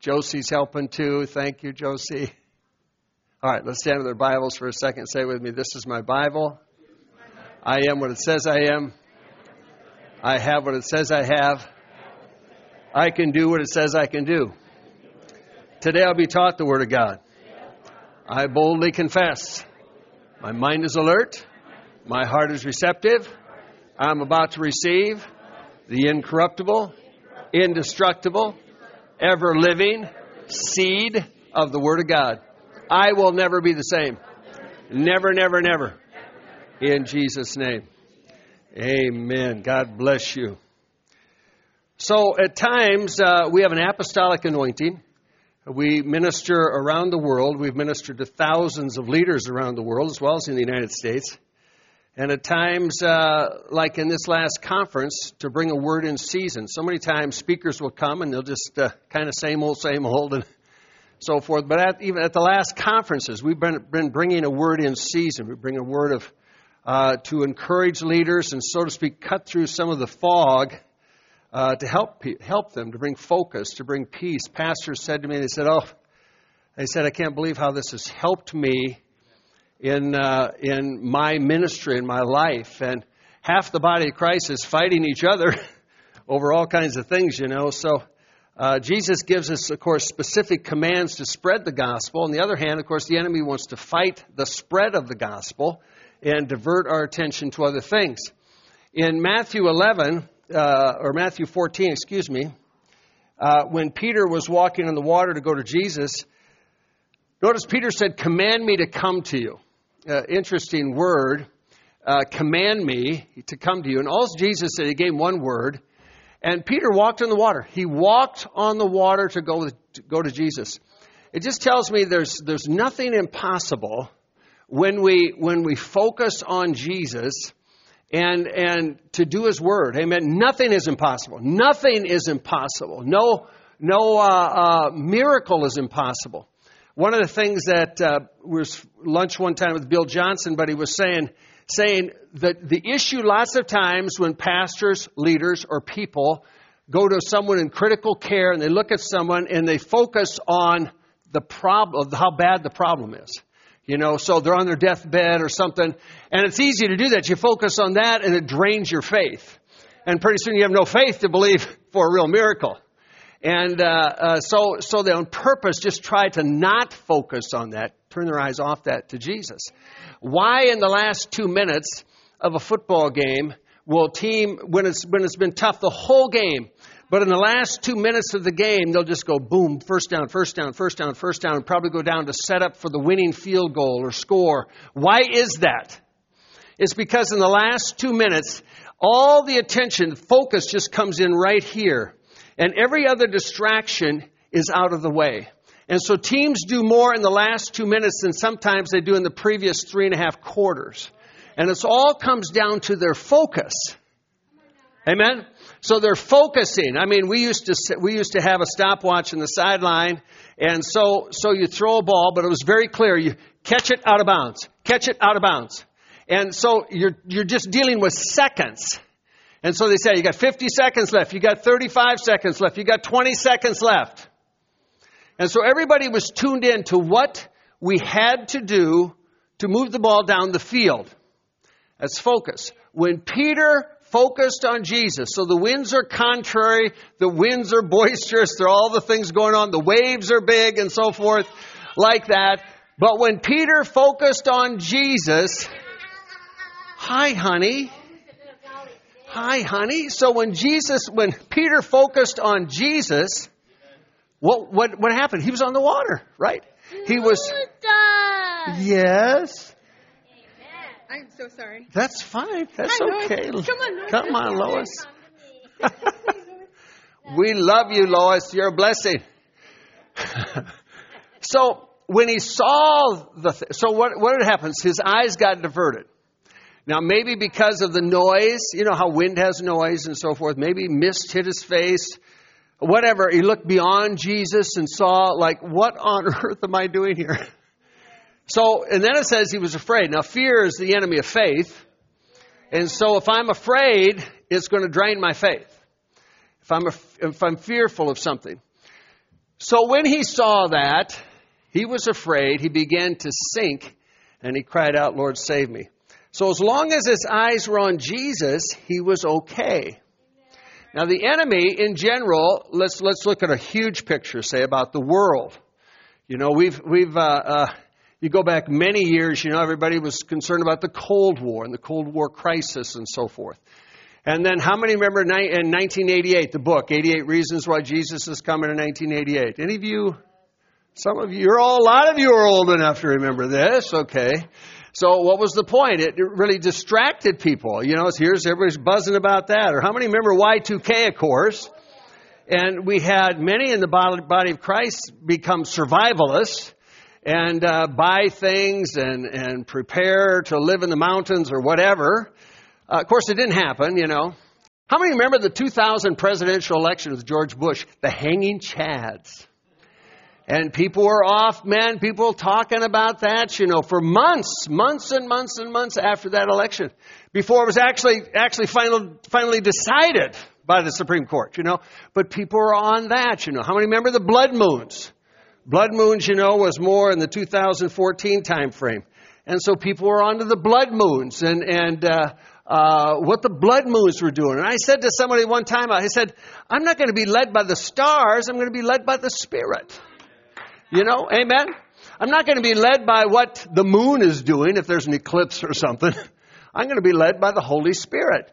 Josie's helping too. Thank you, Josie. All right, let's stand with our Bibles for a second. Say with me, This is my Bible. I am what it says I am. I have what it says I have. I can do what it says I can do. Today I'll be taught the Word of God. I boldly confess. My mind is alert. My heart is receptive. I'm about to receive the incorruptible, indestructible, ever living seed of the Word of God. I will never be the same. Never, never, never. In Jesus' name. Amen. God bless you. So, at times, uh, we have an apostolic anointing. We minister around the world. We've ministered to thousands of leaders around the world, as well as in the United States. And at times, uh, like in this last conference, to bring a word in season. So many times, speakers will come and they'll just uh, kind of same old, same old, and so forth. But at, even at the last conferences, we've been, been bringing a word in season. We bring a word of uh, to encourage leaders and, so to speak, cut through some of the fog uh, to help help them to bring focus, to bring peace. Pastors said to me, they said, "Oh, they said I can't believe how this has helped me in uh, in my ministry in my life." And half the body of Christ is fighting each other over all kinds of things, you know. So. Uh, Jesus gives us, of course, specific commands to spread the gospel. On the other hand, of course, the enemy wants to fight the spread of the gospel and divert our attention to other things. In Matthew 11, uh, or Matthew 14, excuse me, uh, when Peter was walking on the water to go to Jesus, notice Peter said, Command me to come to you. Uh, interesting word. Uh, command me to come to you. And all Jesus said, he gave him one word. And Peter walked on the water. He walked on the water to go to, go to Jesus. It just tells me there's, there's nothing impossible when we, when we focus on Jesus and, and to do His Word. Amen. Nothing is impossible. Nothing is impossible. No, no uh, uh, miracle is impossible. One of the things that uh, was lunch one time with Bill Johnson, but he was saying, saying that the issue lots of times when pastors, leaders, or people go to someone in critical care and they look at someone and they focus on the problem, how bad the problem is. You know, so they're on their deathbed or something. And it's easy to do that. You focus on that and it drains your faith. And pretty soon you have no faith to believe for a real miracle. And uh, uh, so, so they on purpose just try to not focus on that, turn their eyes off that to Jesus. Why in the last two minutes of a football game will team, when it's, when it's been tough the whole game, but in the last two minutes of the game, they'll just go boom, first down, first down, first down, first down, and probably go down to set up for the winning field goal or score. Why is that? It's because in the last two minutes, all the attention, focus just comes in right here. And every other distraction is out of the way. And so teams do more in the last two minutes than sometimes they do in the previous three and a half quarters. And it all comes down to their focus. Amen? So they're focusing. I mean, we used to we used to have a stopwatch in the sideline, and so so you throw a ball, but it was very clear: you catch it out of bounds, catch it out of bounds, and so you're you're just dealing with seconds. And so they say you got 50 seconds left, you got 35 seconds left, you got 20 seconds left, and so everybody was tuned in to what we had to do to move the ball down the field. That's focus. When Peter focused on Jesus. So the winds are contrary, the winds are boisterous, there are all the things going on, the waves are big and so forth, like that. But when Peter focused on Jesus, hi honey. Hi honey. So when Jesus, when Peter focused on Jesus, what, what, what happened? He was on the water, right? He was, yes. I I'm so sorry. That's fine. That's Hi, Lois. okay. Come on, Lois. Come on, Lois. we love you, Lois. You're a blessing. so when he saw the, th- so what, what happens? His eyes got diverted. Now maybe because of the noise, you know how wind has noise and so forth. Maybe mist hit his face. Whatever. He looked beyond Jesus and saw like, what on earth am I doing here? So, and then it says he was afraid. Now fear is the enemy of faith. And so if I'm afraid, it's going to drain my faith. If I'm, if I'm fearful of something. So when he saw that, he was afraid. He began to sink and he cried out, Lord, save me. So as long as his eyes were on Jesus, he was okay. Now the enemy in general, let's, let's look at a huge picture, say about the world. You know, we've, we've, uh, uh, you go back many years, you know, everybody was concerned about the Cold War and the Cold War crisis and so forth. And then how many remember in 1988, the book, 88 Reasons Why Jesus is Coming in 1988? Any of you, some of you, you're all, a lot of you are old enough to remember this, okay. So what was the point? It really distracted people. You know, here's everybody's buzzing about that. Or how many remember Y2K, of course? And we had many in the body of Christ become survivalists and uh, buy things and, and prepare to live in the mountains or whatever. Uh, of course, it didn't happen, you know. How many remember the 2000 presidential election with George Bush? The hanging chads. And people were off, man, people talking about that, you know, for months, months and months and months after that election, before it was actually, actually final, finally decided by the Supreme Court, you know. But people were on that, you know. How many remember the blood moons? Blood moons, you know, was more in the 2014 time frame. And so people were onto the blood moons and, and, uh, uh, what the blood moons were doing. And I said to somebody one time, I said, I'm not going to be led by the stars, I'm going to be led by the Spirit. You know, amen? I'm not going to be led by what the moon is doing if there's an eclipse or something. I'm going to be led by the Holy Spirit.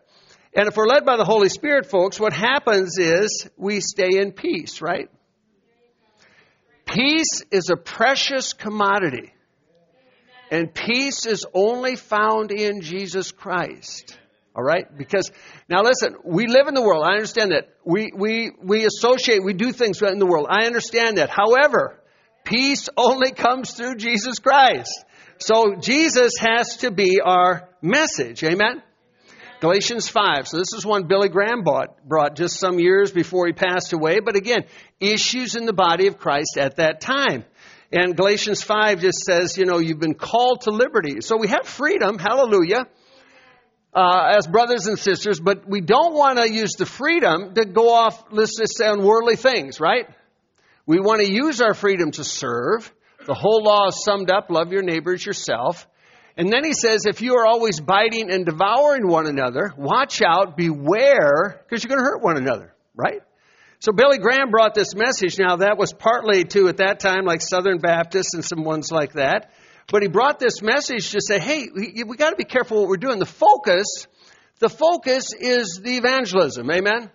And if we're led by the Holy Spirit, folks, what happens is we stay in peace, right? Peace is a precious commodity. And peace is only found in Jesus Christ. All right? Because, now listen, we live in the world. I understand that. We, we, we associate, we do things in the world. I understand that. However, peace only comes through Jesus Christ. So Jesus has to be our message. Amen? Galatians 5. So this is one Billy Graham bought, brought just some years before he passed away. But again, issues in the body of Christ at that time. And Galatians 5 just says, you know, you've been called to liberty. So we have freedom, hallelujah, uh, as brothers and sisters, but we don't want to use the freedom to go off, let's just say, on worldly things, right? We want to use our freedom to serve. The whole law is summed up love your neighbors yourself. And then he says, if you are always biting and devouring one another, watch out, beware, because you're going to hurt one another, right? So Billy Graham brought this message. Now that was partly to at that time like Southern Baptists and some ones like that. But he brought this message to say, hey, we, we got to be careful what we're doing. The focus, the focus is the evangelism. Amen? Amen?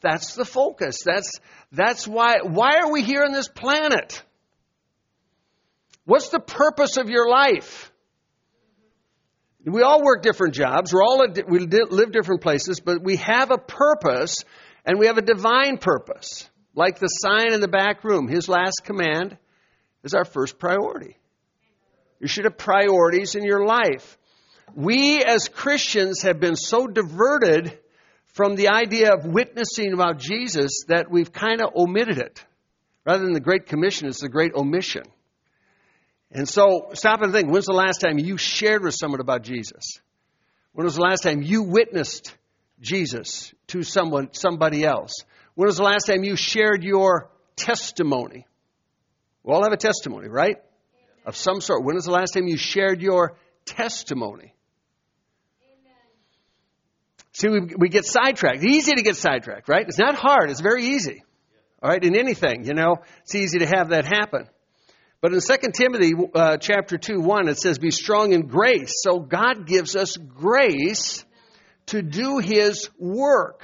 That's the focus. That's, that's why, why are we here on this planet? What's the purpose of your life? We all work different jobs. We're all, we live different places, but we have a purpose and we have a divine purpose. Like the sign in the back room, his last command is our first priority. You should have priorities in your life. We as Christians have been so diverted from the idea of witnessing about Jesus that we've kind of omitted it. Rather than the Great Commission, it's the Great Omission. And so stop and think when's the last time you shared with someone about Jesus? When was the last time you witnessed Jesus to someone, somebody else? When was the last time you shared your testimony? We all have a testimony, right? Of some sort. When was the last time you shared your testimony? See, we, we get sidetracked. Easy to get sidetracked, right? It's not hard. It's very easy. All right, in anything, you know, it's easy to have that happen. But in 2 Timothy uh, chapter 2, 1, it says, Be strong in grace. So God gives us grace to do His work.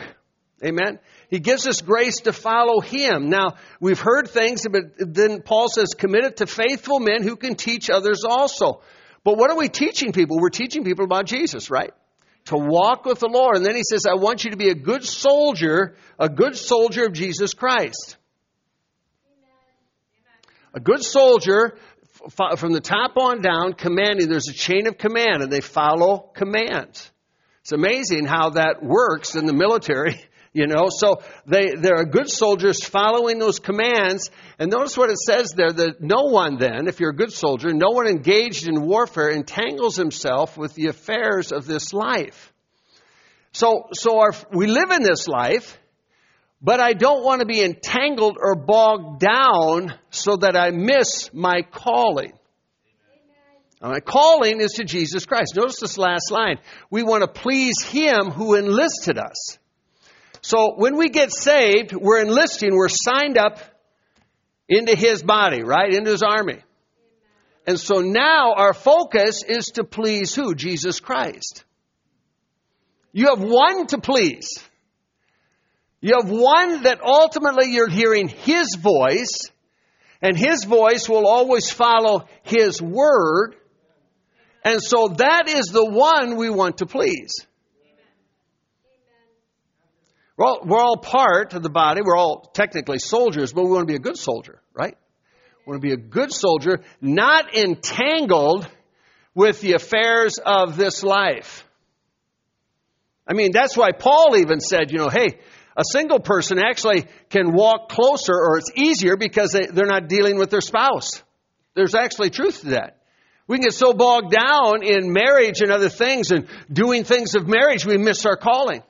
Amen. He gives us grace to follow Him. Now, we've heard things, but then Paul says, Commit it to faithful men who can teach others also. But what are we teaching people? We're teaching people about Jesus, right? To walk with the Lord. And then he says, I want you to be a good soldier, a good soldier of Jesus Christ. A good soldier from the top on down, commanding. There's a chain of command, and they follow commands. It's amazing how that works in the military, you know. So they, they are good soldiers following those commands. And notice what it says there that no one then, if you're a good soldier, no one engaged in warfare entangles himself with the affairs of this life. So, so our, we live in this life, but I don't want to be entangled or bogged down so that I miss my calling. My calling is to Jesus Christ. Notice this last line. We want to please Him who enlisted us. So when we get saved, we're enlisting, we're signed up into His body, right? Into His army. And so now our focus is to please who? Jesus Christ. You have one to please. You have one that ultimately you're hearing His voice, and His voice will always follow His word. And so that is the one we want to please. We're all, we're all part of the body. We're all technically soldiers, but we want to be a good soldier, right? We want to be a good soldier, not entangled with the affairs of this life. I mean, that's why Paul even said, you know, hey, a single person actually can walk closer or it's easier because they, they're not dealing with their spouse. There's actually truth to that. We can get so bogged down in marriage and other things and doing things of marriage, we miss our calling.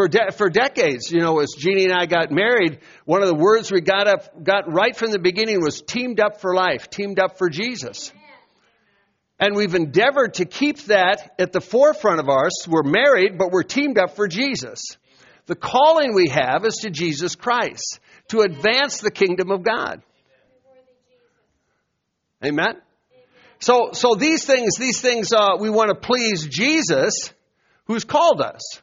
For, de- for decades, you know, as Jeannie and I got married, one of the words we got up, got right from the beginning was teamed up for life, teamed up for Jesus. And we've endeavored to keep that at the forefront of us. We're married, but we're teamed up for Jesus. The calling we have is to Jesus Christ, to advance the kingdom of God. Amen? So, so these things, these things, uh, we want to please Jesus, who's called us.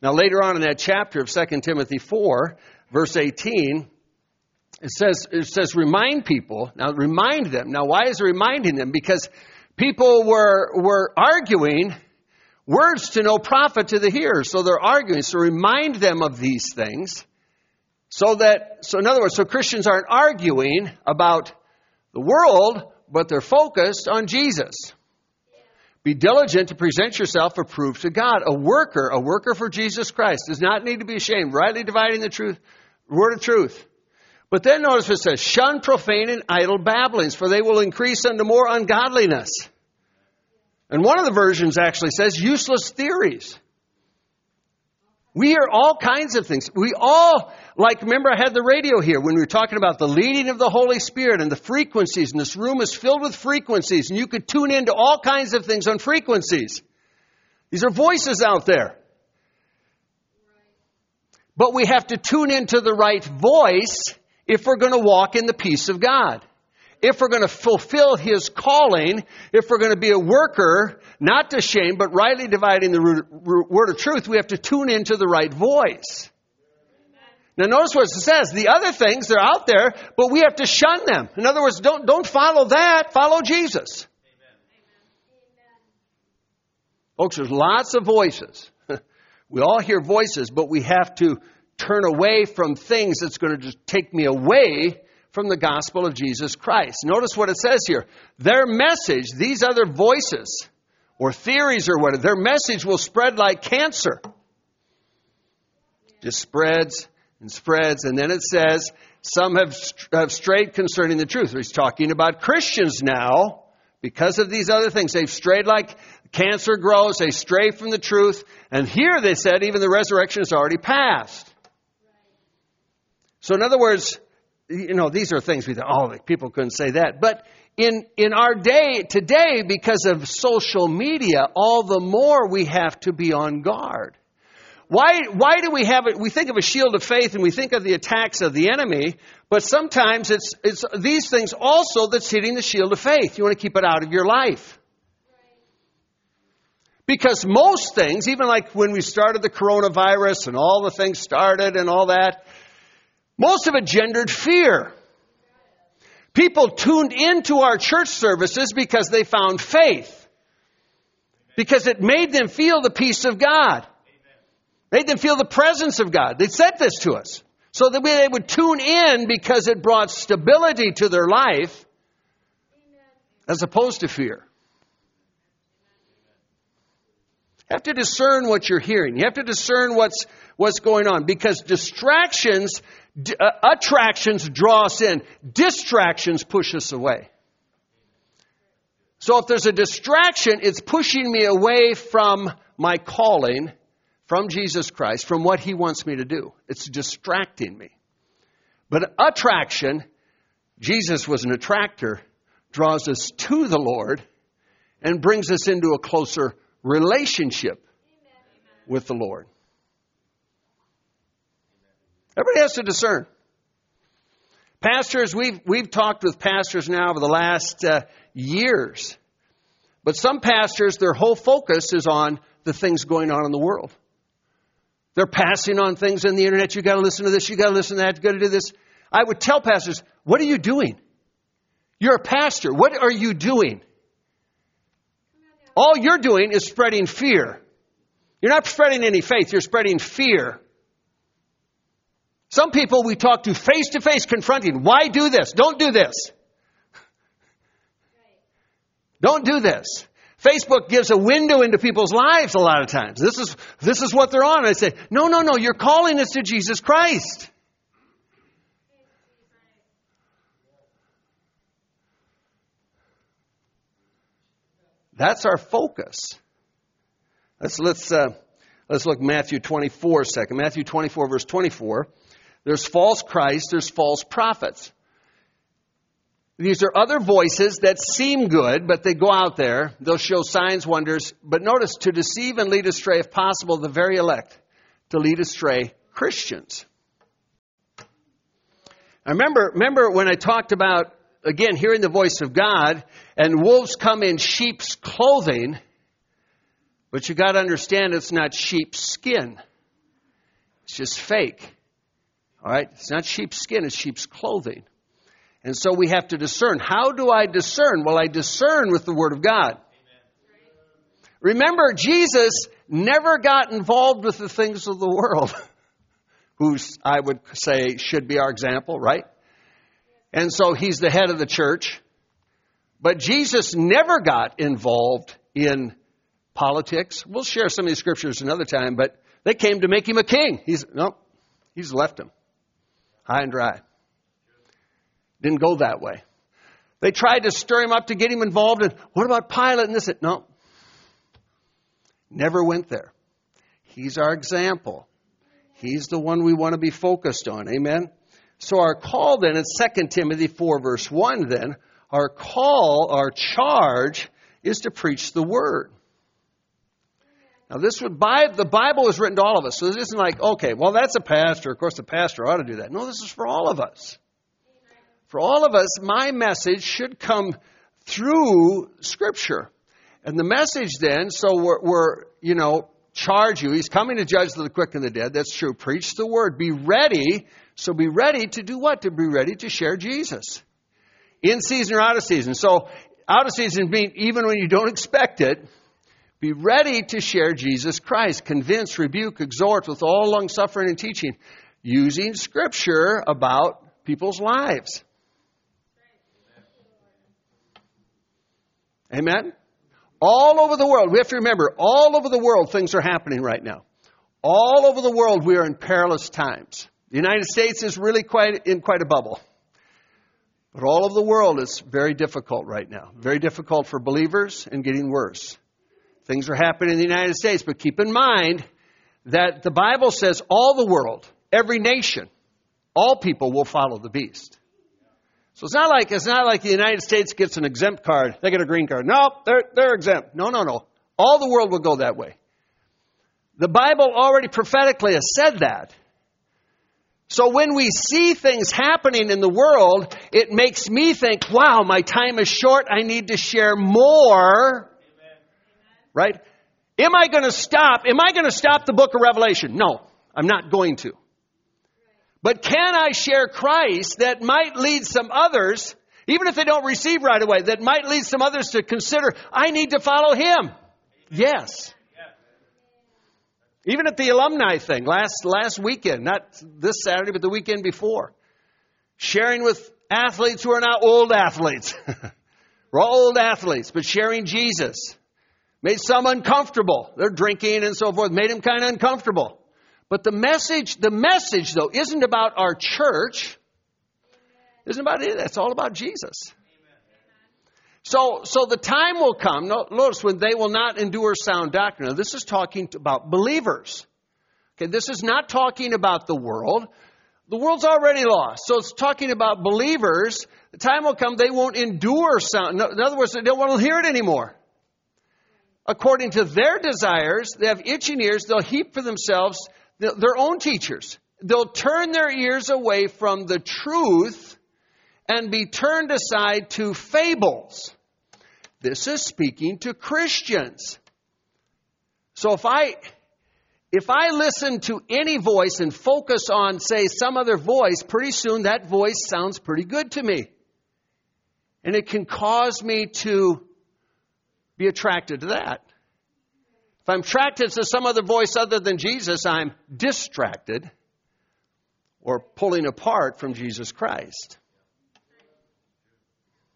Now, later on in that chapter of 2 Timothy 4, verse 18, it says, it says, remind people. Now, remind them. Now, why is reminding them? Because people were, were arguing words to no profit to the hearers. So they're arguing. So remind them of these things. So that, so in other words, so Christians aren't arguing about the world, but they're focused on Jesus. Be diligent to present yourself approved to God. A worker, a worker for Jesus Christ does not need to be ashamed, rightly dividing the truth, word of truth. But then notice it says, shun profane and idle babblings, for they will increase unto more ungodliness. And one of the versions actually says useless theories. We are all kinds of things. We all, like, remember I had the radio here when we were talking about the leading of the Holy Spirit and the frequencies, and this room is filled with frequencies, and you could tune into all kinds of things on frequencies. These are voices out there. But we have to tune into the right voice if we're going to walk in the peace of God. If we're going to fulfill His calling, if we're going to be a worker, not to shame, but rightly dividing the word of truth, we have to tune into the right voice. Now notice what it says. The other things, they're out there, but we have to shun them. In other words, don't, don't follow that, follow Jesus. Folks, there's lots of voices. we all hear voices, but we have to turn away from things that's going to just take me away from the gospel of Jesus Christ. Notice what it says here. Their message, these other voices or theories or whatever, their message will spread like cancer. Just spreads and spreads. And then it says, some have, have strayed concerning the truth. He's talking about Christians now. Because of these other things, they've strayed like cancer grows, they stray from the truth. And here they said even the resurrection is already past. So, in other words, you know, these are things we thought, oh, people couldn't say that. But in, in our day today, because of social media, all the more we have to be on guard. Why, why do we have it? We think of a shield of faith and we think of the attacks of the enemy, but sometimes it's, it's these things also that's hitting the shield of faith. You want to keep it out of your life. Because most things, even like when we started the coronavirus and all the things started and all that, most of it gendered fear. People tuned into our church services because they found faith. Because it made them feel the peace of God. Made them feel the presence of God. They said this to us. So that they would tune in because it brought stability to their life as opposed to fear. You have to discern what you're hearing. You have to discern what's, what's going on because distractions, uh, attractions draw us in. Distractions push us away. So if there's a distraction, it's pushing me away from my calling, from Jesus Christ, from what He wants me to do. It's distracting me. But attraction, Jesus was an attractor, draws us to the Lord and brings us into a closer relationship with the Lord. Everybody has to discern. Pastors, we've, we've talked with pastors now over the last uh, years. But some pastors, their whole focus is on the things going on in the world. They're passing on things on the internet. You got to listen to this. You got to listen to that. You got to do this. I would tell pastors, what are you doing? You're a pastor. What are you doing? All you're doing is spreading fear. You're not spreading any faith, you're spreading fear. Some people we talk to face to face confronting, why do this? Don't do this. Don't do this. Facebook gives a window into people's lives a lot of times. This is, this is what they're on. I say, no, no, no, you're calling us to Jesus Christ. That's our focus. Let's, let's, uh, let's look Matthew 24 a second. Matthew 24, verse 24. There's false Christ, there's false prophets. These are other voices that seem good, but they go out there. They'll show signs, wonders. But notice, to deceive and lead astray, if possible, the very elect, to lead astray Christians. I remember, remember when I talked about again, hearing the voice of God, and wolves come in sheep's clothing, but you got to understand it's not sheep's skin. It's just fake. All right? It's not sheep's skin, it's sheep's clothing. And so we have to discern. How do I discern? Well, I discern with the Word of God. Amen. Remember, Jesus never got involved with the things of the world, who I would say, should be our example, right? And so he's the head of the church. But Jesus never got involved in politics. We'll share some of these scriptures another time, but they came to make him a king. He's no, he's left him high and dry. Didn't go that way. They tried to stir him up to get him involved in what about Pilate and this? No. Never went there. He's our example. He's the one we want to be focused on. Amen. So our call then in 2 Timothy 4 verse 1 then, our call, our charge is to preach the word. Now this the Bible is written to all of us. So this isn't like, okay, well that's a pastor. Of course the pastor ought to do that. No, this is for all of us. For all of us, my message should come through Scripture. And the message then, so we're, we're, you know, charge you. He's coming to judge the quick and the dead. That's true. Preach the word. Be ready so be ready to do what? To be ready to share Jesus. In season or out of season. So out of season being even when you don't expect it, be ready to share Jesus Christ. Convince, rebuke, exhort with all long suffering and teaching, using scripture about people's lives. Amen? All over the world, we have to remember, all over the world, things are happening right now. All over the world, we are in perilous times. The United States is really quite in quite a bubble. But all over the world is very difficult right now. Very difficult for believers and getting worse. Things are happening in the United States, but keep in mind that the Bible says all the world, every nation, all people will follow the beast. So it's not like it's not like the United States gets an exempt card. They get a green card. No, they're they're exempt. No, no, no. All the world will go that way. The Bible already prophetically has said that. So when we see things happening in the world, it makes me think, wow, my time is short. I need to share more. Right? Am I going to stop? Am I going to stop the book of Revelation? No, I'm not going to. But can I share Christ that might lead some others? Even if they don't receive right away, that might lead some others to consider, I need to follow him. Yes. Even at the alumni thing last, last weekend, not this Saturday, but the weekend before, sharing with athletes who are not old athletes. We're all old athletes, but sharing Jesus made some uncomfortable. They're drinking and so forth, made them kind of uncomfortable. But the message, the message though, isn't about our church. Isn't about it. It's all about Jesus. So, so the time will come, notice when they will not endure sound doctrine. Now, this is talking about believers. Okay, this is not talking about the world. The world's already lost. So it's talking about believers. The time will come they won't endure sound. In other words, they don't want to hear it anymore. According to their desires, they have itching ears. They'll heap for themselves their own teachers. They'll turn their ears away from the truth and be turned aside to fables. This is speaking to Christians. So if I if I listen to any voice and focus on say some other voice, pretty soon that voice sounds pretty good to me. And it can cause me to be attracted to that. If I'm attracted to some other voice other than Jesus, I'm distracted or pulling apart from Jesus Christ.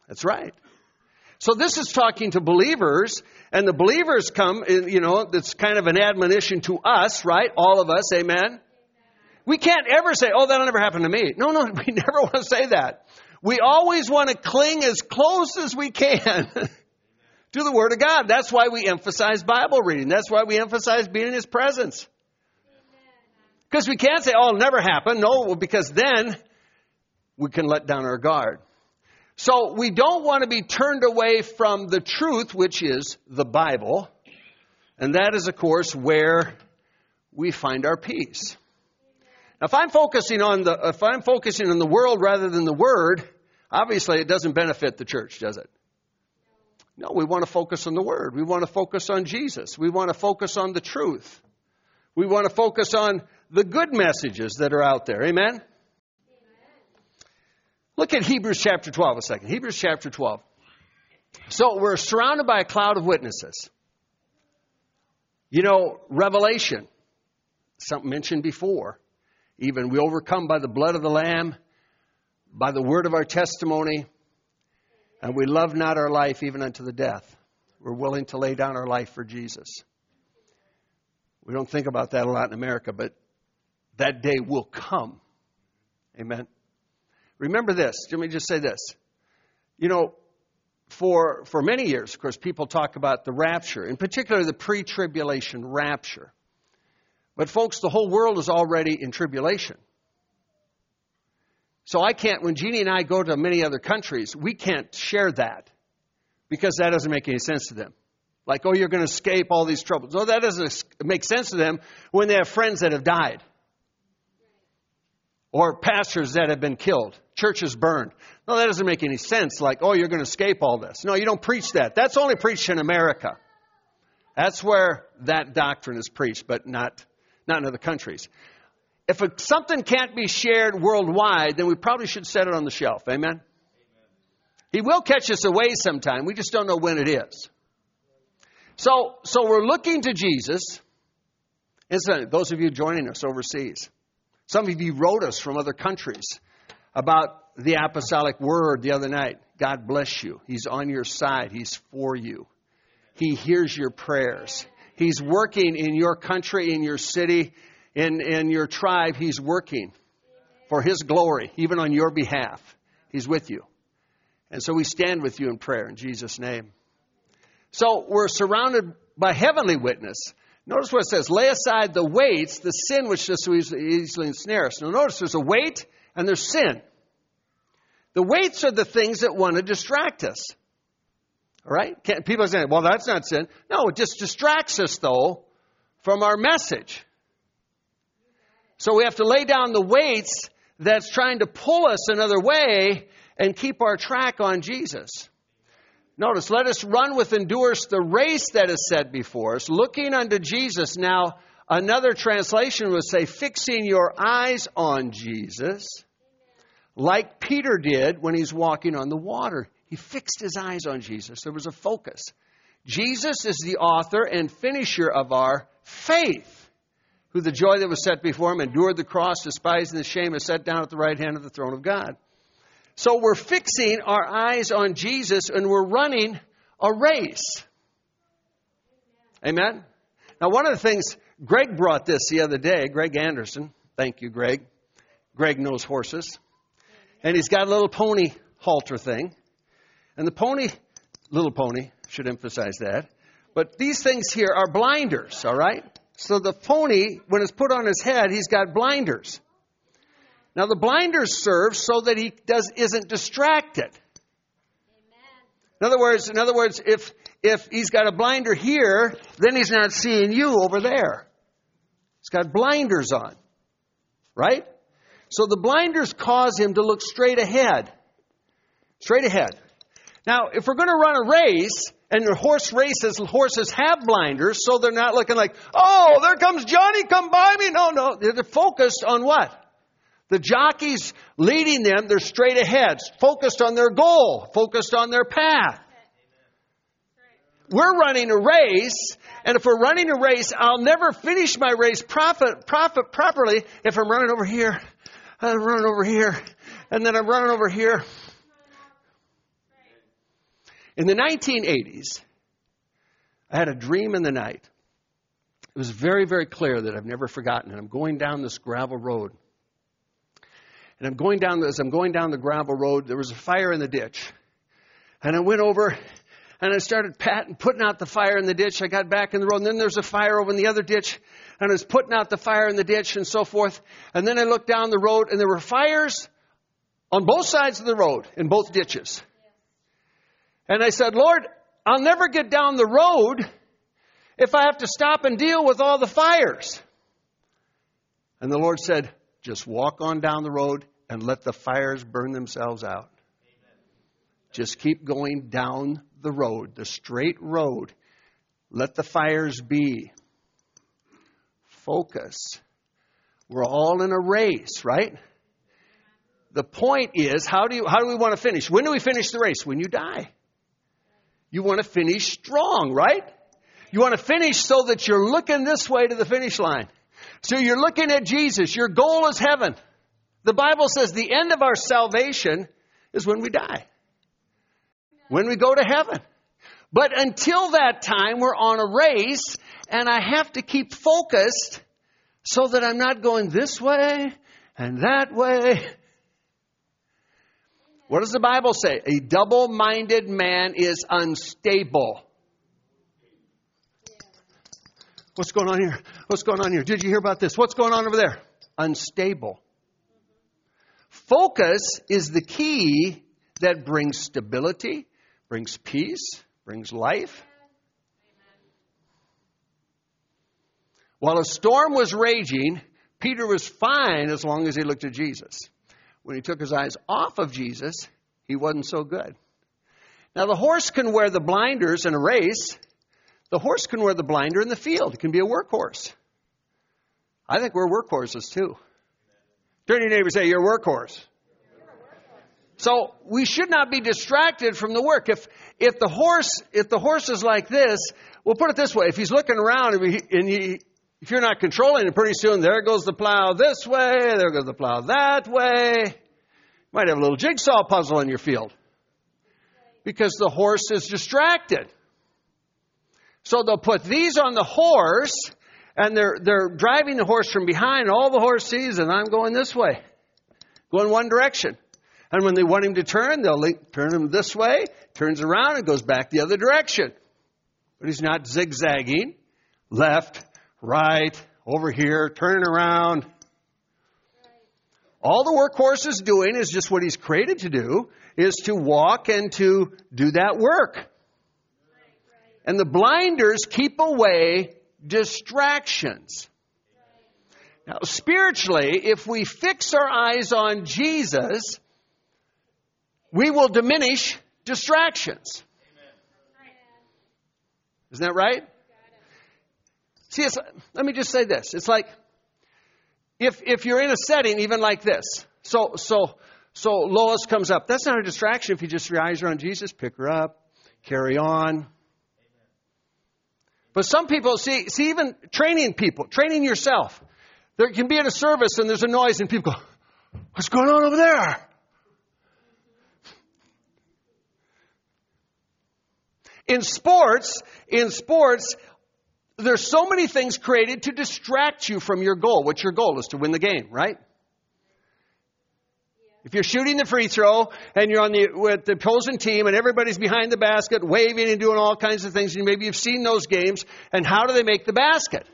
That's right. So this is talking to believers, and the believers come, you know, it's kind of an admonition to us, right? All of us, amen? We can't ever say, oh, that'll never happen to me. No, no, we never want to say that. We always want to cling as close as we can to the Word of God. That's why we emphasize Bible reading. That's why we emphasize being in His presence. Because we can't say, oh, it'll never happen. No, because then we can let down our guard. So we don't want to be turned away from the truth, which is the Bible. And that is, of course, where we find our peace. Now, if I'm focusing on the, if I'm focusing on the world rather than the Word, obviously it doesn't benefit the church, does it? No, we want to focus on the Word. We want to focus on Jesus. We want to focus on the truth. We want to focus on the good messages that are out there. Amen? Look at Hebrews chapter 12 a second. Hebrews chapter 12. So we're surrounded by a cloud of witnesses. You know, Revelation, something mentioned before. Even we overcome by the blood of the Lamb, by the word of our testimony, and we love not our life even unto the death. We're willing to lay down our life for Jesus. We don't think about that a lot in America, but that day will come. Amen. Remember this. Let me just say this. You know, for, for many years, of course, people talk about the rapture, in particular the pre tribulation rapture. But, folks, the whole world is already in tribulation. So I can't, when Jeannie and I go to many other countries, we can't share that because that doesn't make any sense to them. Like, oh, you're going to escape all these troubles. No, that doesn't make sense to them when they have friends that have died or pastors that have been killed, churches burned. No, that doesn't make any sense. Like, oh, you're going to escape all this. No, you don't preach that. That's only preached in America. That's where that doctrine is preached, but not, not in other countries if a, something can't be shared worldwide, then we probably should set it on the shelf. Amen? Amen? He will catch us away sometime. We just don't know when it is. So, so we're looking to Jesus. Incidentally, those of you joining us overseas, some of you wrote us from other countries about the apostolic word the other night. God bless you. He's on your side. He's for you. He hears your prayers. He's working in your country, in your city, in, in your tribe, He's working for His glory, even on your behalf. He's with you. And so we stand with you in prayer in Jesus' name. So we're surrounded by heavenly witness. Notice what it says lay aside the weights, the sin which just so easily, ensnare us. Now, notice there's a weight and there's sin. The weights are the things that want to distract us. All right? Can't, people saying, well, that's not sin. No, it just distracts us, though, from our message. So we have to lay down the weights that's trying to pull us another way and keep our track on Jesus. Notice, let us run with endurance the race that is set before us, looking unto Jesus. Now, another translation would say, fixing your eyes on Jesus, like Peter did when he's walking on the water. He fixed his eyes on Jesus. There was a focus. Jesus is the author and finisher of our faith, who the joy that was set before him endured the cross, despising the shame, and sat down at the right hand of the throne of God. So we're fixing our eyes on Jesus and we're running a race. Amen? Now, one of the things, Greg brought this the other day, Greg Anderson. Thank you, Greg. Greg knows horses. And he's got a little pony halter thing. And the pony, little pony, should emphasize that. But these things here are blinders, all right? So the pony, when it's put on his head, he's got blinders. Now the blinders serve so that he does isn't distracted. In other words, in other words, if if he's got a blinder here, then he's not seeing you over there. He's got blinders on. Right? So the blinders cause him to look straight ahead. Straight ahead. Now, if we're going to run a race, and horse races, horses have blinders, so they're not looking like, oh, there comes Johnny, come by me. No, no. They're focused on what? The jockeys leading them, they're straight ahead, focused on their goal, focused on their path. We're running a race, and if we're running a race, I'll never finish my race profit, profit properly if I'm running over here, I'm running over here, and then I'm running over here. In the 1980s, I had a dream in the night. It was very, very clear that I've never forgotten it. I'm going down this gravel road. And I'm going down, as I'm going down the gravel road, there was a fire in the ditch. And I went over and I started patting, putting out the fire in the ditch. I got back in the road, and then there's a fire over in the other ditch, and I was putting out the fire in the ditch and so forth. And then I looked down the road, and there were fires on both sides of the road in both ditches. And I said, Lord, I'll never get down the road if I have to stop and deal with all the fires. And the Lord said, just walk on down the road and let the fires burn themselves out. Just keep going down the road, the straight road. Let the fires be. Focus. We're all in a race, right? The point is, how do you, how do we want to finish? When do we finish the race? When you die. You want to finish strong, right? You want to finish so that you're looking this way to the finish line. So you're looking at Jesus. Your goal is heaven. The Bible says the end of our salvation is when we die. When we go to heaven. But until that time, we're on a race, and I have to keep focused so that I'm not going this way and that way what does the Bible say? A double minded man is unstable. What's going on here? What's going on here? Did you hear about this? What's going on over there? Unstable. Focus is the key that brings stability, brings peace, brings life. While a storm was raging, Peter was fine as long as he looked at Jesus. When he took his eyes off of Jesus, he wasn't so good. Now, the horse can wear the blinders in a race. The horse can wear the blinder in the field. It can be a workhorse. I think we're workhorses too. Turn to your neighbor say, You're a workhorse. So we should not be distracted from the work. If if the horse if the horse is like this, we'll put it this way: if he's looking around and, he, and he, if you're not controlling it, pretty soon there goes the plow this way, there goes the plow that way. You might have a little jigsaw puzzle in your field because the horse is distracted. So they'll put these on the horse and they're, they're driving the horse from behind. All the horse sees and I'm going this way, going one direction. And when they want him to turn, they'll turn him this way, turns around and goes back the other direction. But he's not zigzagging left, right, over here, turning around. All the workhorse is doing is just what he's created to do, is to walk and to do that work. And the blinders keep away distractions. Now, spiritually, if we fix our eyes on Jesus, we will diminish distractions. Isn't that right? See, let me just say this. It's like if, if you're in a setting even like this. So, so So Lois comes up. That's not a distraction if you just your eyes are on Jesus. Pick her up, carry on. But some people see, see even training people, training yourself. There can be at a service and there's a noise and people go, "What's going on over there?" In sports, in sports, there's so many things created to distract you from your goal. What's your goal is to win the game, right? If you're shooting the free throw and you're on the with the opposing team and everybody's behind the basket waving and doing all kinds of things, and maybe you've seen those games, and how do they make the basket?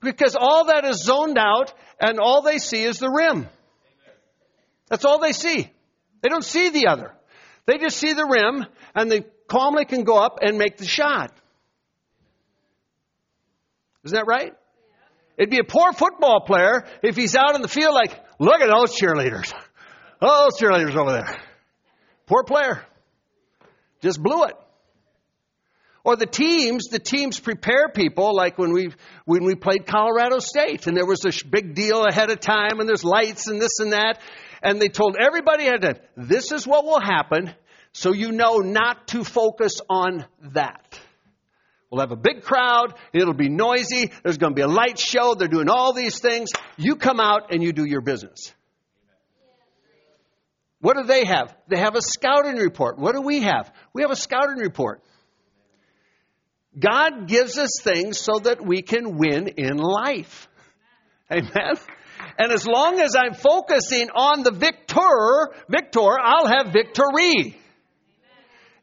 Because all that is zoned out and all they see is the rim. That's all they see. They don't see the other. They just see the rim and they calmly can go up and make the shot. Isn't that right? It'd be a poor football player if he's out in the field like, look at those cheerleaders. Oh, those cheerleaders over there. Poor player. Just blew it. Or the teams, the teams prepare people like when we when we played Colorado State and there was a big deal ahead of time and there's lights and this and that and they told everybody ahead of time, this is what will happen so you know not to focus on that. We'll have a big crowd. It'll be noisy. There's going to be a light show. They're doing all these things. You come out and you do your business. What do they have? They have a scouting report. What do we have? We have a scouting report. God gives us things so that we can win in life. Amen. And as long as I'm focusing on the victor, victor, I'll have victory.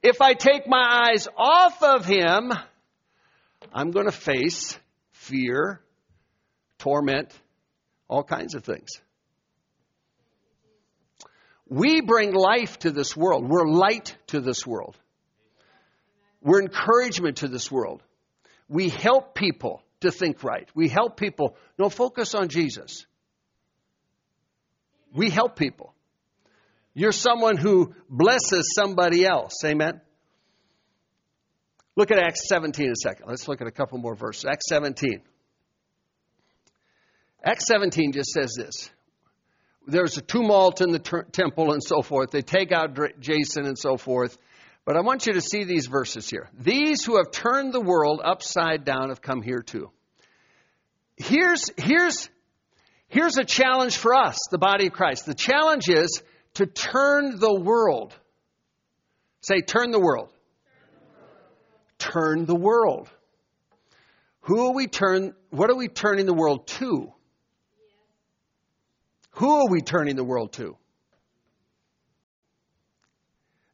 If I take my eyes off of him, I'm going to face fear, torment, all kinds of things. We bring life to this world. We're light to this world. We're encouragement to this world. We help people to think right. We help people. No, focus on Jesus. We help people. You're someone who blesses somebody else. Amen. Look at Acts 17 a second. Let's look at a couple more verses. Acts 17. Acts 17 just says this. There's a tumult in the ter- temple and so forth. They take out Jason and so forth. But I want you to see these verses here. These who have turned the world upside down have come here too. Here's, here's, here's a challenge for us, the body of Christ. The challenge is to turn the world. Say, turn the world. Turn the world. Who are we turn? What are we turning the world to? Who are we turning the world to?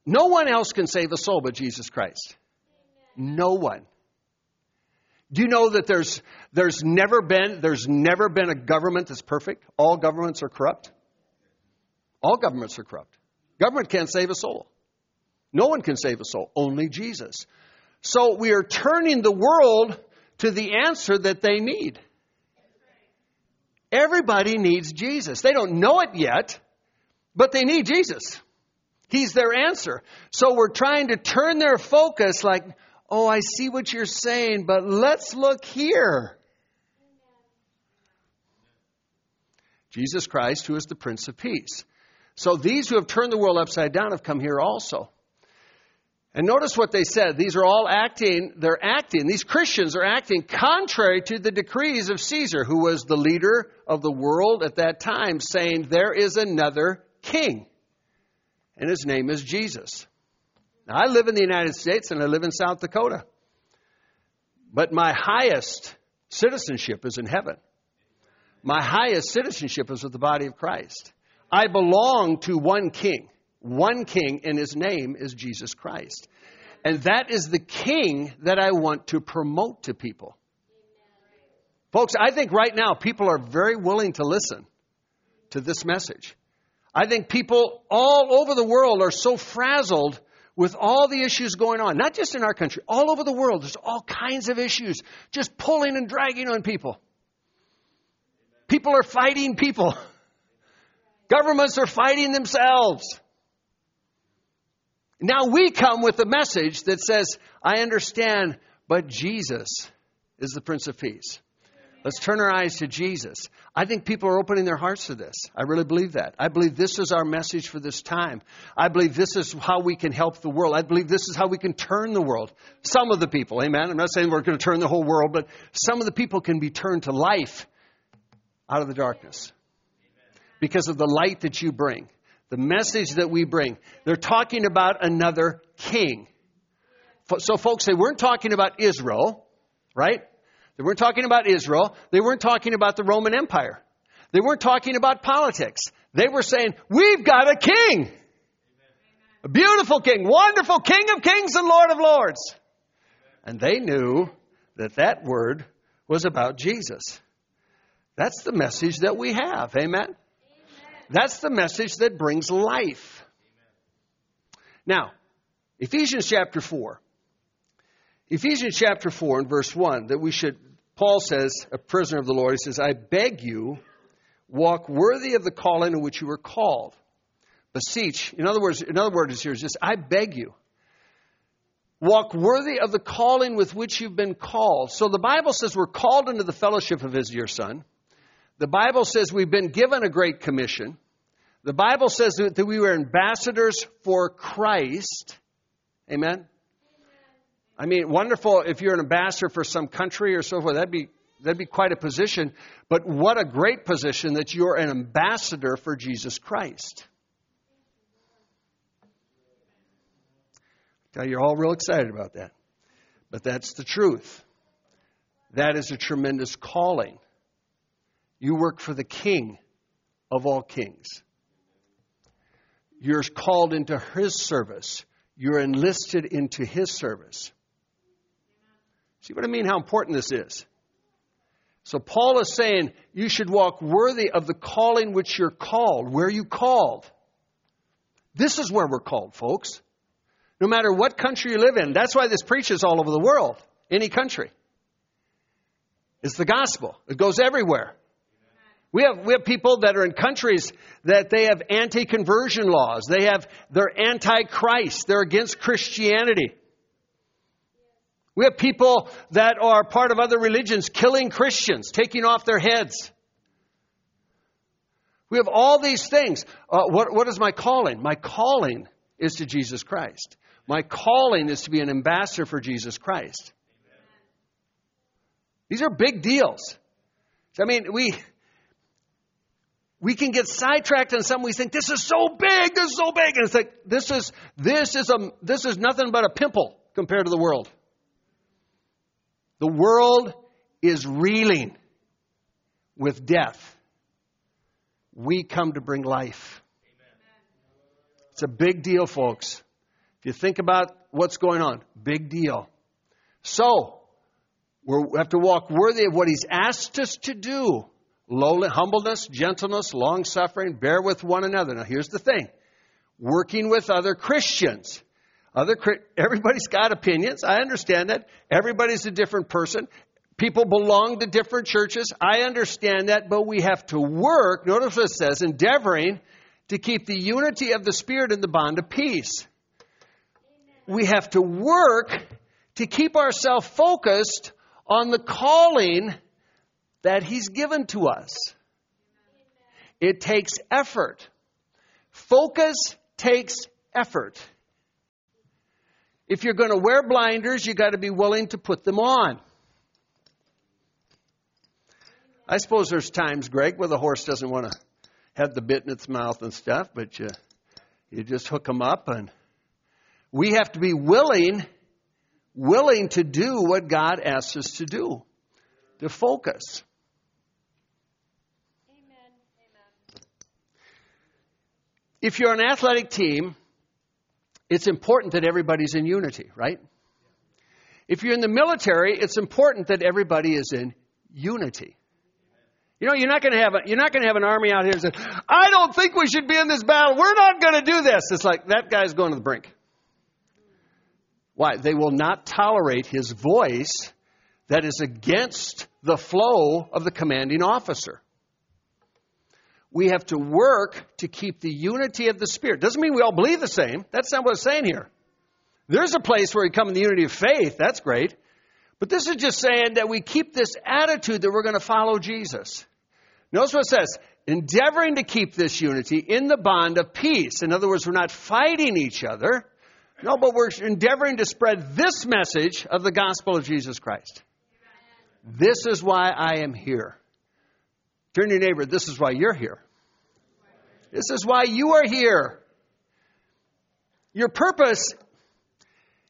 No one else can save a soul but Jesus Christ. No one. Do you know that there's there's never been there's never been a government that's perfect? All governments are corrupt. All governments are corrupt. Government can't save a soul. No one can save a soul, only Jesus. So we are turning the world to the answer that they need. Everybody needs Jesus. They don't know it yet, but they need Jesus. He's their answer. So we're trying to turn their focus like, oh, I see what you're saying, but let's look here. Jesus Christ, who is the Prince of Peace. So these who have turned the world upside down have come here also. And notice what they said. These are all acting, they're acting, these Christians are acting contrary to the decrees of Caesar, who was the leader of the world at that time, saying, There is another king, and his name is Jesus. Now, I live in the United States and I live in South Dakota, but my highest citizenship is in heaven. My highest citizenship is with the body of Christ. I belong to one king one king, and his name is Jesus Christ. And that is the king that I want to promote to people. Folks, I think right now people are very willing to listen to this message. I think people all over the world are so frazzled with all the issues going on, not just in our country, all over the world. There's all kinds of issues just pulling and dragging on people. People are fighting people. Governments are fighting themselves. Now we come with a message that says, I understand, but Jesus is the Prince of Peace. Let's turn our eyes to Jesus. I think people are opening their hearts to this. I really believe that. I believe this is our message for this time. I believe this is how we can help the world. I believe this is how we can turn the world. Some of the people, amen. I'm not saying we're going to turn the whole world, but some of the people can be turned to life out of the darkness because of the light that you bring, the message that we bring. They're talking about another king. So, folks, they weren't talking about Israel, right? They weren't talking about Israel. They weren't talking about the Roman Empire. They weren't talking about politics. They were saying, We've got a king. A beautiful king, wonderful king of kings and lord of lords. And they knew that that word was about Jesus. That's the message that we have. Amen? That's the message that brings life. Now, Ephesians chapter 4. Ephesians chapter 4 and verse 1 that we should, Paul says, a prisoner of the Lord, he says, I beg you, walk worthy of the calling in which you were called. Beseech, in other words, in other words, here is just, I beg you, walk worthy of the calling with which you've been called. So the Bible says we're called into the fellowship of his dear son. The Bible says we've been given a great commission. The Bible says that we were ambassadors for Christ. Amen. I mean, wonderful if you're an ambassador for some country or so forth. That'd be that'd be quite a position. But what a great position that you're an ambassador for Jesus Christ. Now you're all real excited about that. But that's the truth. That is a tremendous calling. You work for the King of all kings. You're called into His service. You're enlisted into His service. See what I mean? How important this is. So Paul is saying you should walk worthy of the calling which you're called. Where you called? This is where we're called, folks. No matter what country you live in. That's why this preaches all over the world, any country. It's the gospel. It goes everywhere. We have, we have people that are in countries that they have anti-conversion laws. They have, they're anti-Christ. They're against Christianity. We have people that are part of other religions killing Christians, taking off their heads. We have all these things. Uh, what, what is my calling? My calling is to Jesus Christ. My calling is to be an ambassador for Jesus Christ. These are big deals. I mean, we we can get sidetracked on something we think this is so big, this is so big, and it's like this is this is a this is nothing but a pimple compared to the world. The world is reeling with death. We come to bring life. It's a big deal, folks. If you think about what's going on, big deal. So, we have to walk worthy of what He's asked us to do. Lowly, humbleness, gentleness, long suffering, bear with one another. Now, here's the thing working with other Christians. Other, everybody's got opinions. I understand that. Everybody's a different person. People belong to different churches. I understand that, but we have to work, notice what it says, endeavoring to keep the unity of the Spirit in the bond of peace. We have to work to keep ourselves focused on the calling that He's given to us. It takes effort. Focus takes effort. If you're going to wear blinders, you've got to be willing to put them on. I suppose there's times, Greg, where the horse doesn't want to have the bit in its mouth and stuff, but you, you just hook them up. And we have to be willing, willing to do what God asks us to do, to focus. Amen. Amen. If you're an athletic team, it's important that everybody's in unity, right? If you're in the military, it's important that everybody is in unity. You know, you're not going to have a, you're not going to have an army out here and say, "I don't think we should be in this battle. We're not going to do this." It's like that guy's going to the brink. Why? They will not tolerate his voice that is against the flow of the commanding officer we have to work to keep the unity of the Spirit. Doesn't mean we all believe the same. That's not what it's saying here. There's a place where we come in the unity of faith. That's great. But this is just saying that we keep this attitude that we're going to follow Jesus. Notice what it says endeavoring to keep this unity in the bond of peace. In other words, we're not fighting each other. No, but we're endeavoring to spread this message of the gospel of Jesus Christ. This is why I am here. Turn to your neighbor, this is why you're here. This is why you are here. Your purpose,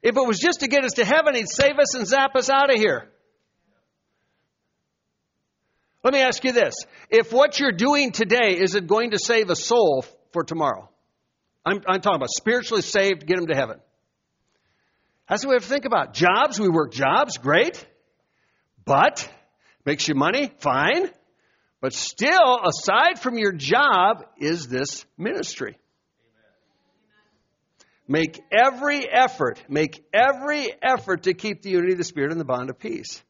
if it was just to get us to heaven, he'd save us and zap us out of here. Let me ask you this. If what you're doing today is it going to save a soul for tomorrow? I'm, I'm talking about spiritually saved, get them to heaven. That's what we have to think about. Jobs, we work jobs, great. But, makes you money, fine. But still, aside from your job, is this ministry. Make every effort, make every effort to keep the unity of the Spirit and the bond of peace.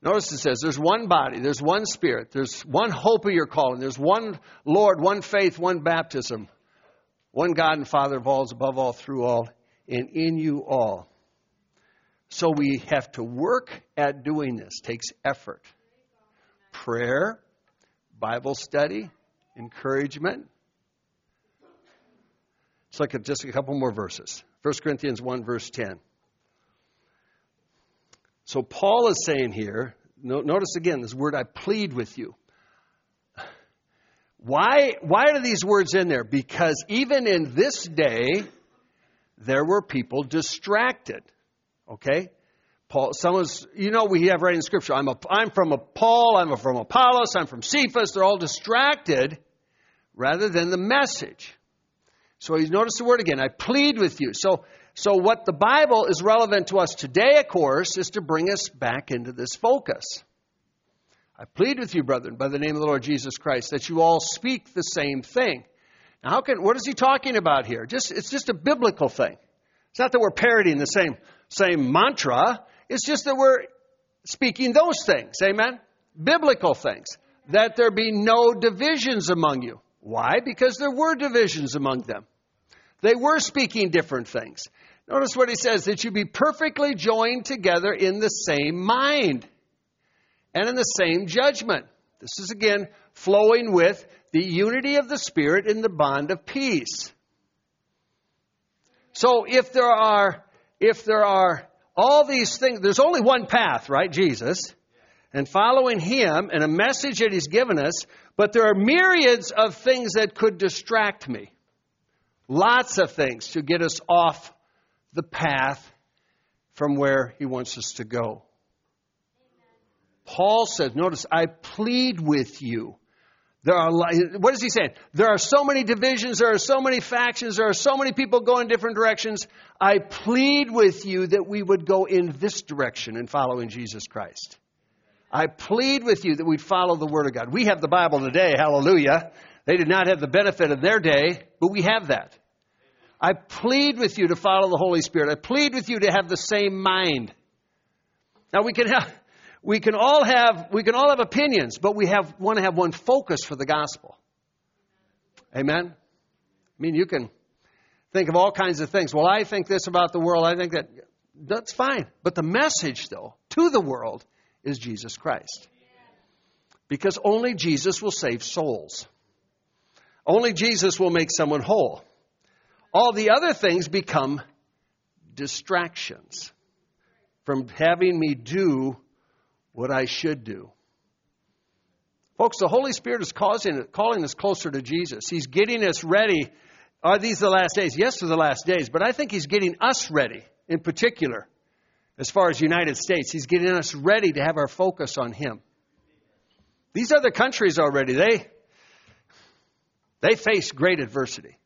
Notice it says there's one body, there's one Spirit, there's one hope of your calling, there's one Lord, one faith, one baptism, one God and Father of all, above all, through all, and in you all. So we have to work at doing this. It takes effort. Prayer, Bible study, encouragement. Look at just a couple more verses. 1 Corinthians 1, verse 10. So Paul is saying here, notice again this word, I plead with you. Why, why are these words in there? Because even in this day, there were people distracted. Okay? Paul, someone's, you know, we have right in Scripture. I'm, a, I'm from a Paul, I'm from Apollos, I'm from Cephas. They're all distracted rather than the message. So you notice the word again. I plead with you. So, so what the Bible is relevant to us today, of course, is to bring us back into this focus. I plead with you, brethren, by the name of the Lord Jesus Christ, that you all speak the same thing. Now, how can, what is he talking about here? Just, it's just a biblical thing. It's not that we're parodying the same, same mantra. It's just that we're speaking those things. Amen? Biblical things. That there be no divisions among you. Why? Because there were divisions among them. They were speaking different things. Notice what he says that you be perfectly joined together in the same mind and in the same judgment. This is again flowing with the unity of the Spirit in the bond of peace. So if there are, if there are all these things, there's only one path, right? Jesus. And following Him and a message that He's given us, but there are myriads of things that could distract me. Lots of things to get us off the path from where He wants us to go. Paul says, notice, I plead with you. There are, what is he saying? There are so many divisions, there are so many factions, there are so many people going different directions. I plead with you that we would go in this direction and follow in Jesus Christ. I plead with you that we'd follow the Word of God. We have the Bible today, hallelujah. They did not have the benefit of their day, but we have that. I plead with you to follow the Holy Spirit. I plead with you to have the same mind. Now we can have, we can all have we can all have opinions, but we have want to have one focus for the gospel. Amen. I mean, you can think of all kinds of things. Well, I think this about the world. I think that that's fine. But the message, though, to the world is Jesus Christ. Because only Jesus will save souls. Only Jesus will make someone whole. All the other things become distractions from having me do what I should do. Folks, the Holy Spirit is causing, calling us closer to Jesus. He's getting us ready. Are these the last days? Yes, they're the last days, but I think He's getting us ready in particular. As far as the United States, He's getting us ready to have our focus on Him. These other countries already, they, they face great adversity.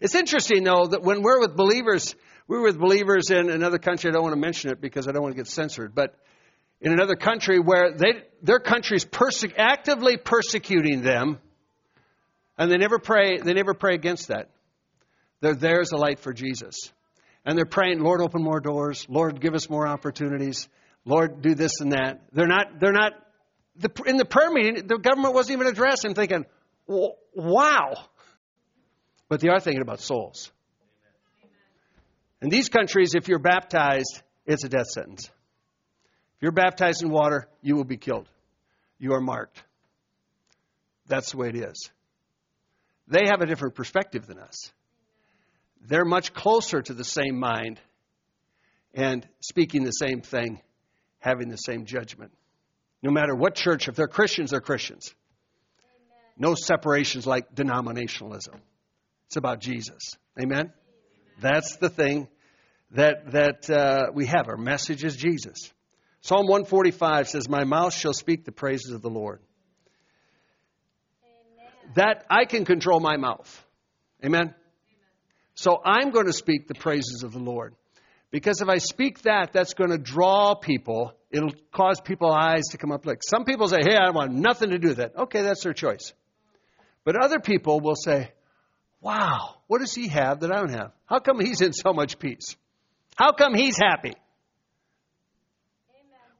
It's interesting, though, that when we're with believers, we were with believers in another country. I don't want to mention it because I don't want to get censored, but in another country where they, their country's perse- actively persecuting them, and they never pray. They never pray against that. They're there as a light for Jesus, and they're praying, "Lord, open more doors. Lord, give us more opportunities. Lord, do this and that." They're not. They're not. The, in the prayer meeting, the government wasn't even addressed. I'm thinking, "Wow," but they are thinking about souls. In these countries, if you're baptized, it's a death sentence. You're baptized in water, you will be killed. You are marked. That's the way it is. They have a different perspective than us. They're much closer to the same mind and speaking the same thing, having the same judgment. No matter what church, if they're Christians, they're Christians. No separations like denominationalism. It's about Jesus. Amen? That's the thing that, that uh, we have. Our message is Jesus. Psalm 145 says, My mouth shall speak the praises of the Lord. That I can control my mouth. Amen? So I'm going to speak the praises of the Lord. Because if I speak that, that's going to draw people. It'll cause people's eyes to come up. Like some people say, "Hey, I want nothing to do with that." Okay, that's their choice. But other people will say, "Wow, what does he have that I don't have? How come he's in so much peace? How come he's happy?"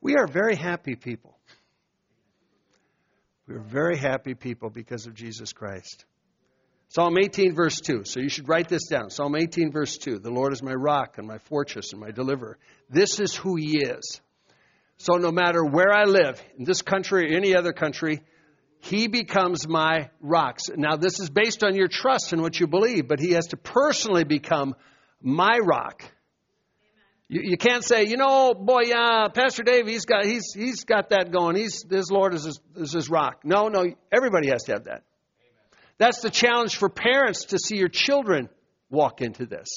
We are very happy people. We are very happy people because of Jesus Christ. Psalm 18, verse 2. So you should write this down. Psalm 18, verse 2. The Lord is my rock and my fortress and my deliverer. This is who He is. So no matter where I live, in this country or any other country, He becomes my rock. Now, this is based on your trust in what you believe, but He has to personally become my rock. You, you can't say, you know, boy, yeah, Pastor Dave, he's got, he's, he's got that going. He's, his Lord is his, is his rock. No, no, everybody has to have that. That's the challenge for parents to see your children walk into this.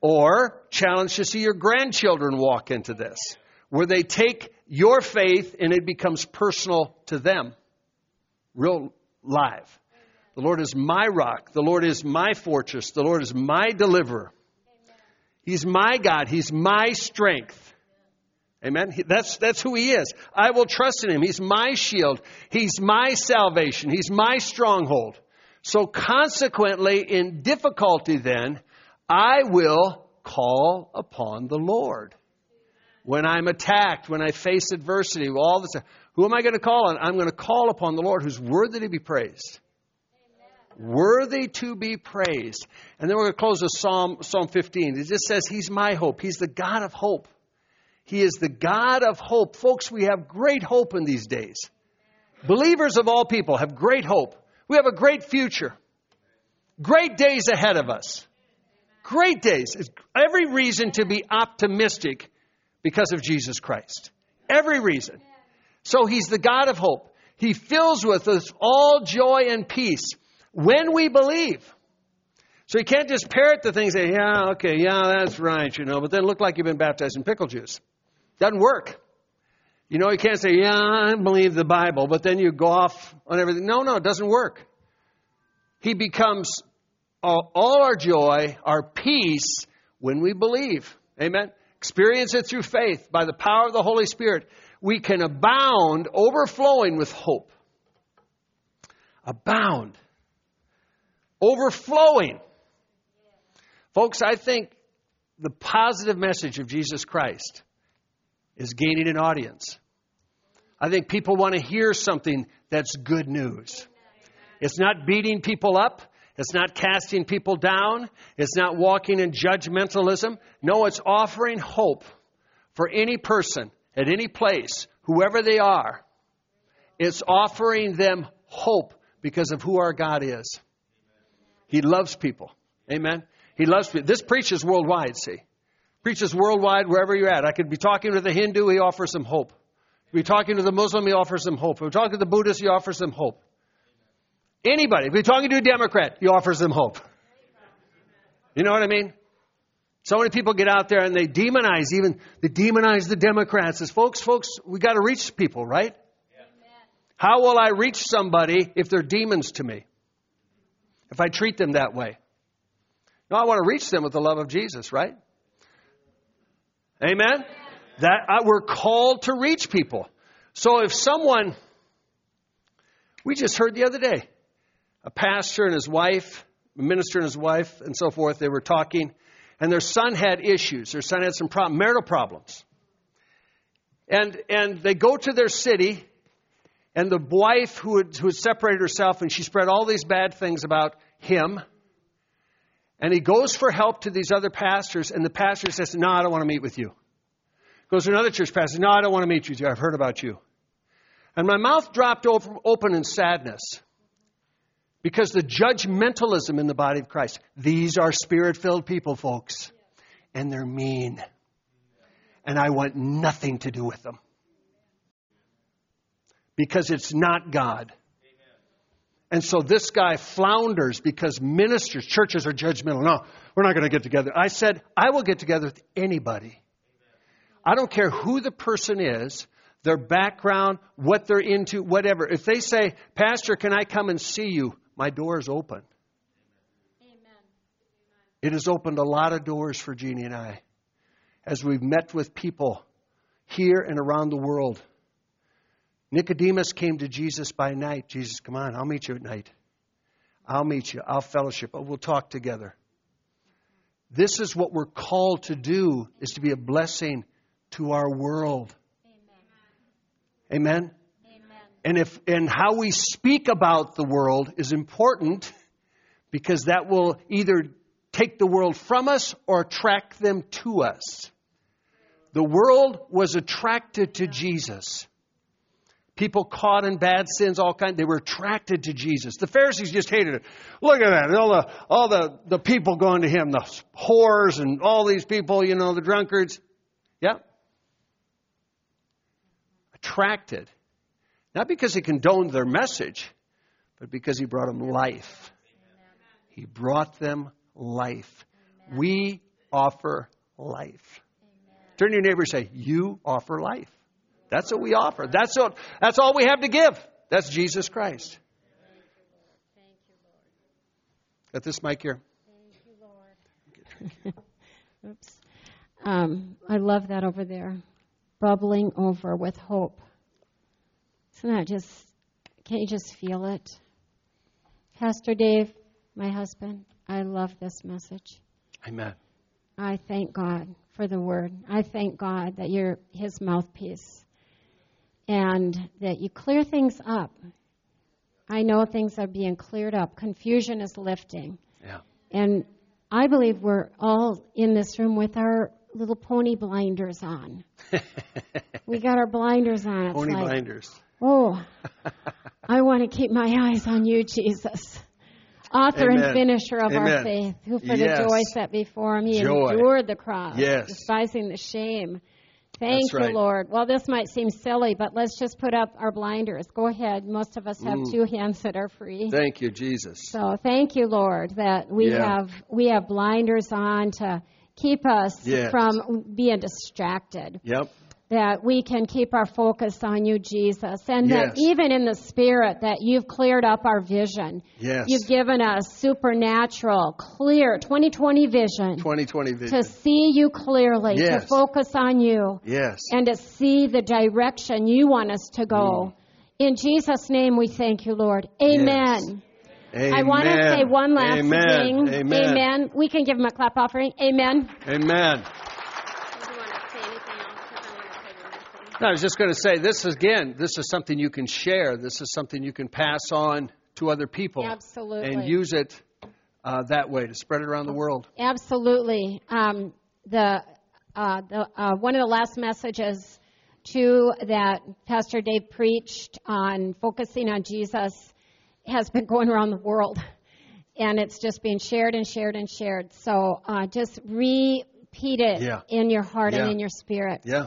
Or challenge to see your grandchildren walk into this, where they take your faith and it becomes personal to them. Real live. The Lord is my rock. The Lord is my fortress. The Lord is my deliverer. He's my God. He's my strength. Amen. That's, that's who he is. I will trust in him. He's my shield. He's my salvation. He's my stronghold. So consequently, in difficulty then, I will call upon the Lord. When I'm attacked, when I face adversity, all this, who am I going to call on? I'm going to call upon the Lord who's worthy to be praised. Worthy to be praised. And then we're going to close with Psalm, Psalm 15. It just says, He's my hope. He's the God of hope. He is the God of hope. Folks, we have great hope in these days. Believers of all people have great hope. We have a great future. Great days ahead of us. Great days. Every reason to be optimistic because of Jesus Christ. Every reason. So he's the God of hope. He fills with us all joy and peace when we believe. So you can't just parrot the things say, yeah, okay, yeah, that's right, you know, but then look like you've been baptized in pickle juice. Doesn't work. You know, you can't say, yeah, I believe the Bible, but then you go off on everything. No, no, it doesn't work. He becomes all our joy, our peace, when we believe. Amen. Experience it through faith by the power of the Holy Spirit. We can abound, overflowing with hope. Abound. Overflowing. Folks, I think the positive message of Jesus Christ is gaining an audience. I think people want to hear something that's good news. It's not beating people up. It's not casting people down. It's not walking in judgmentalism. No, it's offering hope for any person at any place, whoever they are. It's offering them hope because of who our God is. He loves people. Amen. He loves people. This preaches worldwide, see. Preaches worldwide wherever you're at. I could be talking to a Hindu, he offers them hope. Be talking to the Muslim, he offers them hope. If we're talking to the Buddhist, he offers them hope. Anybody. If we're talking to a Democrat, he offers them hope. You know what I mean? So many people get out there and they demonize, even they demonize the Democrats. As folks, folks, we got to reach people, right? Yeah. How will I reach somebody if they're demons to me? If I treat them that way? No, I want to reach them with the love of Jesus, right? Amen? That uh, we're called to reach people. So if someone, we just heard the other day, a pastor and his wife, a minister and his wife, and so forth, they were talking, and their son had issues. Their son had some problem, marital problems. And, and they go to their city, and the wife who had, who had separated herself, and she spread all these bad things about him. And he goes for help to these other pastors, and the pastor says, No, I don't want to meet with you. Goes to another church pastor. No, I don't want to meet with you. I've heard about you. And my mouth dropped open in sadness because the judgmentalism in the body of Christ. These are spirit filled people, folks, and they're mean. And I want nothing to do with them because it's not God. And so this guy flounders because ministers, churches are judgmental. No, we're not going to get together. I said, I will get together with anybody. I don't care who the person is, their background, what they're into, whatever. If they say, Pastor, can I come and see you? My door is open. Amen. It has opened a lot of doors for Jeannie and I as we've met with people here and around the world. Nicodemus came to Jesus by night. Jesus, come on, I'll meet you at night. I'll meet you. I'll fellowship. Oh, we'll talk together. This is what we're called to do is to be a blessing to our world. Amen. Amen. Amen. And if and how we speak about the world is important because that will either take the world from us or attract them to us. The world was attracted to Jesus. People caught in bad sins, all kinds, they were attracted to Jesus. The Pharisees just hated it. Look at that. All the, all the, the people going to him, the whores and all these people, you know, the drunkards. Yeah. Attracted. Not because he condoned their message, but because he brought them life. He brought them life. We offer life. Turn to your neighbor and say, You offer life. That's what we offer. That's what, that's all we have to give. That's Jesus Christ. Thank you, Lord. Got this mic here. Thank you, Lord. Oops. Um, I love that over there. Bubbling over with hope. Isn't that just, can't you just feel it? Pastor Dave, my husband, I love this message. Amen. I thank God for the word. I thank God that you're his mouthpiece and that you clear things up. I know things are being cleared up. Confusion is lifting. Yeah. And I believe we're all in this room with our little pony blinders on. we got our blinders on. It's pony like, blinders. Oh, I want to keep my eyes on you, Jesus. Author Amen. and finisher of Amen. our faith, who for Yes. the joy set before him, he Joy. endured the cross, Yes. despising the shame. Thank That's right. you, Lord. Well, this might seem silly, but let's just put up our blinders. Go ahead. Most of us have Mm. two hands that are free. Thank you, Jesus. So thank you, Lord, that we Yeah. have we have blinders on to keep us Yes. from being distracted. Yep. That we can keep our focus on you, Jesus, and that even in the spirit that you've cleared up our vision. Yes. You've given us supernatural, clear 2020 vision 2020 to see you clearly, to focus on you, Yes. and to see the direction you want us to Mm. go. In Jesus' name, we thank you, Lord. Amen. Amen. I want to say one last Amen. thing. Amen. We can give him a clap offering. Amen. Amen. No, I was just going to say this is, again. This is something you can share. This is something you can pass on to other people. Absolutely. And use it uh, that way to spread it around the world. Absolutely. Um, the, uh, the uh, one of the last messages too that Pastor Dave preached on focusing on Jesus has been going around the world, and it's just being shared and shared and shared. So uh, just repeat it Yeah. in your heart Yeah. and in your spirit. Yeah.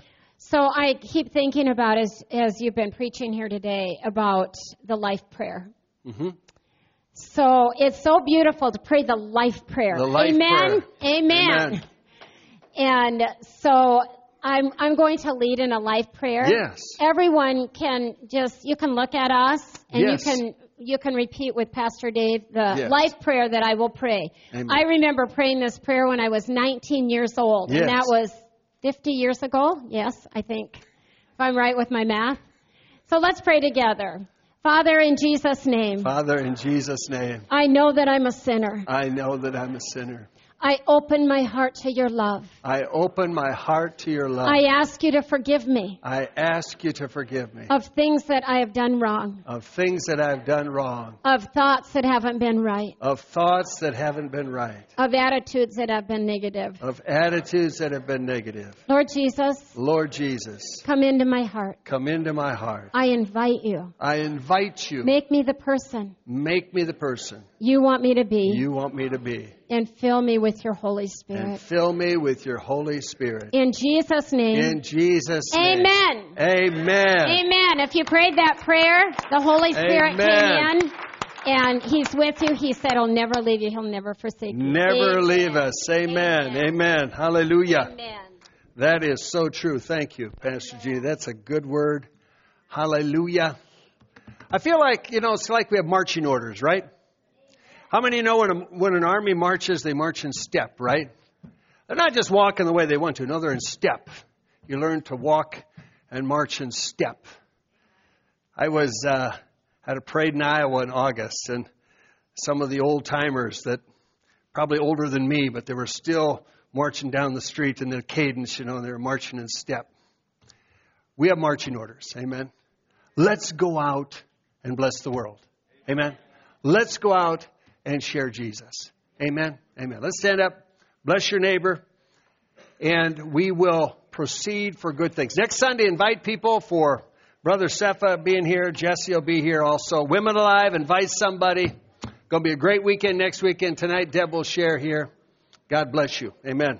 So I keep thinking about as as you've been preaching here today about the life prayer. hmm So it's so beautiful to pray the life prayer. The life Amen. prayer. Amen. Amen. And so I'm I'm going to lead in a life prayer. Yes. Everyone can just you can look at us and Yes. you can you can repeat with Pastor Dave the Yes. life prayer that I will pray. Amen. I remember praying this prayer when I was 19 years old, Yes. and that was 50 years ago. Yes, I think, if I'm right with my math. So let's pray together. Father, in Jesus' name, Father, in Jesus' name, I know that I'm a sinner. I know that I'm a sinner. I open my heart to your love. I open my heart to your love. I ask you to forgive me I ask you to forgive me of things that I have done wrong, of things that I've done wrong, of thoughts that haven't been right, of thoughts that haven't been right, of attitudes that have been negative. of attitudes that have been negative. Lord Jesus, Lord Jesus, come into my heart. come into my heart. I invite you. I invite you. Make me the person Make me the person you want me to be you want me to be. And fill me with your Holy Spirit. And fill me with your Holy Spirit. In Jesus' name. In Jesus' name. Amen. Amen. Amen. If you prayed that prayer, the Holy Spirit Amen. came in and He's with you. He said He'll never leave you, He'll never forsake you. Never Amen. leave us. Amen. Amen. Amen. Hallelujah. Amen. That is so true. Thank you, Pastor G. That's a good word. Hallelujah. I feel like, you know, it's like we have marching orders, right? How many know when, a, when an army marches, they march in step, right? They're not just walking the way they want to. No, they're in step. You learn to walk and march in step. I was uh, at a parade in Iowa in August, and some of the old timers that probably older than me, but they were still marching down the street in their cadence, you know, they were marching in step. We have marching orders. Amen. Let's go out and bless the world. Amen. Let's go out and share Jesus. Amen. Amen. Let's stand up, bless your neighbor, and we will proceed for good things. Next Sunday, invite people for Brother Sepha being here. Jesse will be here also. Women Alive, invite somebody. Going to be a great weekend next weekend. Tonight, Deb will share here. God bless you. Amen.